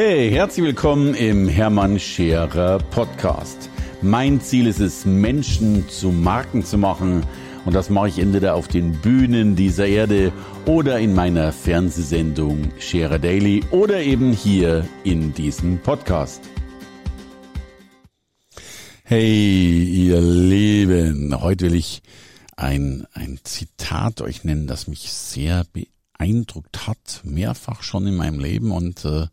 Hey, herzlich willkommen im Hermann Scherer Podcast. Mein Ziel ist es, Menschen zu Marken zu machen. Und das mache ich entweder auf den Bühnen dieser Erde oder in meiner Fernsehsendung Scherer Daily oder eben hier in diesem Podcast. Hey, ihr Lieben, heute will ich ein, ein Zitat euch nennen, das mich sehr beeindruckt hat, mehrfach schon in meinem Leben und äh,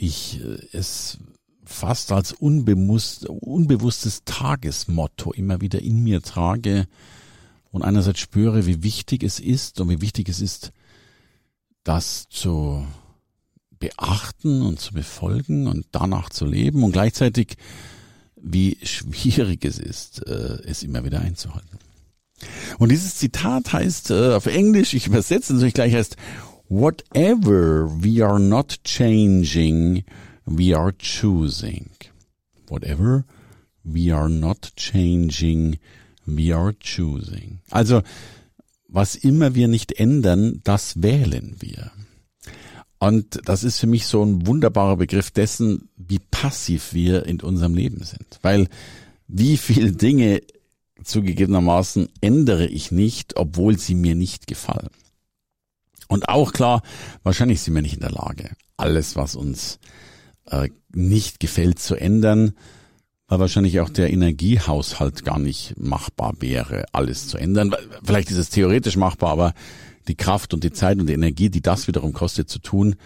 ich äh, es fast als unbewusst, unbewusstes Tagesmotto immer wieder in mir trage und einerseits spüre, wie wichtig es ist und wie wichtig es ist, das zu beachten und zu befolgen und danach zu leben und gleichzeitig wie schwierig es ist, äh, es immer wieder einzuhalten. Und dieses Zitat heißt äh, auf Englisch, ich übersetze natürlich gleich heißt, Whatever we are not changing, we are choosing. Whatever we are not changing, we are choosing. Also, was immer wir nicht ändern, das wählen wir. Und das ist für mich so ein wunderbarer Begriff dessen, wie passiv wir in unserem Leben sind. Weil wie viele Dinge zugegebenermaßen ändere ich nicht, obwohl sie mir nicht gefallen. Und auch klar, wahrscheinlich sind wir nicht in der Lage, alles, was uns äh, nicht gefällt, zu ändern, weil wahrscheinlich auch der Energiehaushalt gar nicht machbar wäre, alles zu ändern. Vielleicht ist es theoretisch machbar, aber die Kraft und die Zeit und die Energie, die das wiederum kostet zu tun,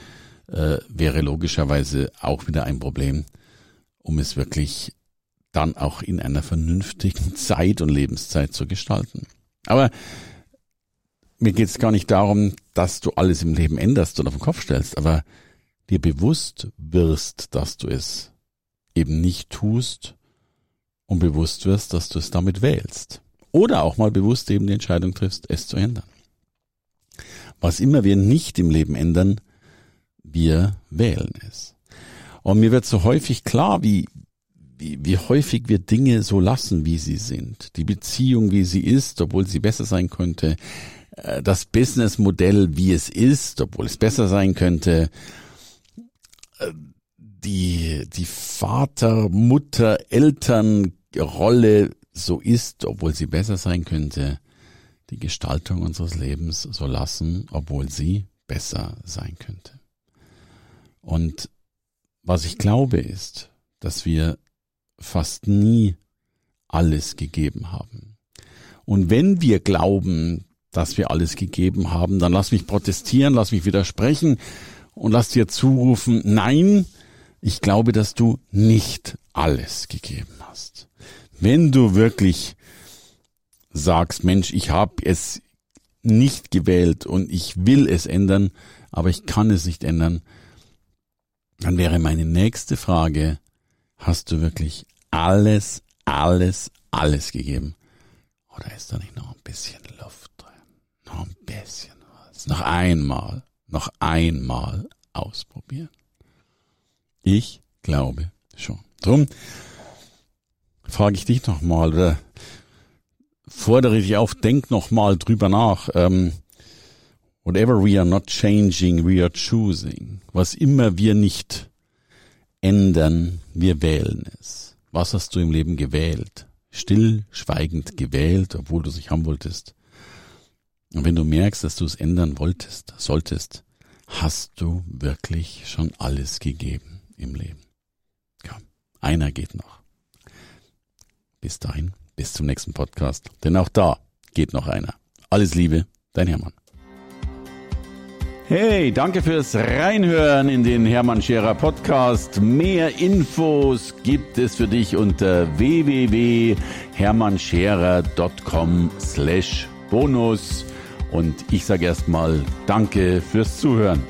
äh, wäre logischerweise auch wieder ein Problem, um es wirklich dann auch in einer vernünftigen Zeit und Lebenszeit zu gestalten. Aber mir geht es gar nicht darum, dass du alles im Leben änderst und auf den Kopf stellst, aber dir bewusst wirst, dass du es eben nicht tust und bewusst wirst, dass du es damit wählst. Oder auch mal bewusst eben die Entscheidung triffst, es zu ändern. Was immer wir nicht im Leben ändern, wir wählen es. Und mir wird so häufig klar, wie, wie, wie häufig wir Dinge so lassen, wie sie sind. Die Beziehung, wie sie ist, obwohl sie besser sein könnte. Äh, das Businessmodell, wie es ist, obwohl es besser sein könnte, äh, die, die Vater, Mutter, Elternrolle so ist, obwohl sie besser sein könnte, die Gestaltung unseres Lebens so lassen, obwohl sie besser sein könnte. Und was ich glaube ist, dass wir fast nie alles gegeben haben. Und wenn wir glauben, dass wir alles gegeben haben, dann lass mich protestieren, lass mich widersprechen und lass dir zurufen, nein, ich glaube, dass du nicht alles gegeben hast. Wenn du wirklich sagst, Mensch, ich habe es nicht gewählt und ich will es ändern, aber ich kann es nicht ändern, dann wäre meine nächste Frage, hast du wirklich alles, alles, alles gegeben? Oder ist da nicht noch ein bisschen Noch einmal, noch einmal ausprobieren. Ich glaube schon. Drum frage ich dich nochmal oder fordere dich auf, denk nochmal drüber nach. Ähm, whatever we are not changing, we are choosing. Was immer wir nicht ändern, wir wählen es. Was hast du im Leben gewählt? Stillschweigend gewählt, obwohl du es nicht haben wolltest. Und wenn du merkst, dass du es ändern wolltest, solltest, hast du wirklich schon alles gegeben im Leben. Komm, einer geht noch. Bis dahin, bis zum nächsten Podcast. Denn auch da geht noch einer. Alles Liebe, dein Hermann. Hey, danke fürs Reinhören in den Hermann Scherer Podcast. Mehr Infos gibt es für dich unter www.hermannscherer.com slash bonus. Und ich sage erstmal Danke fürs Zuhören.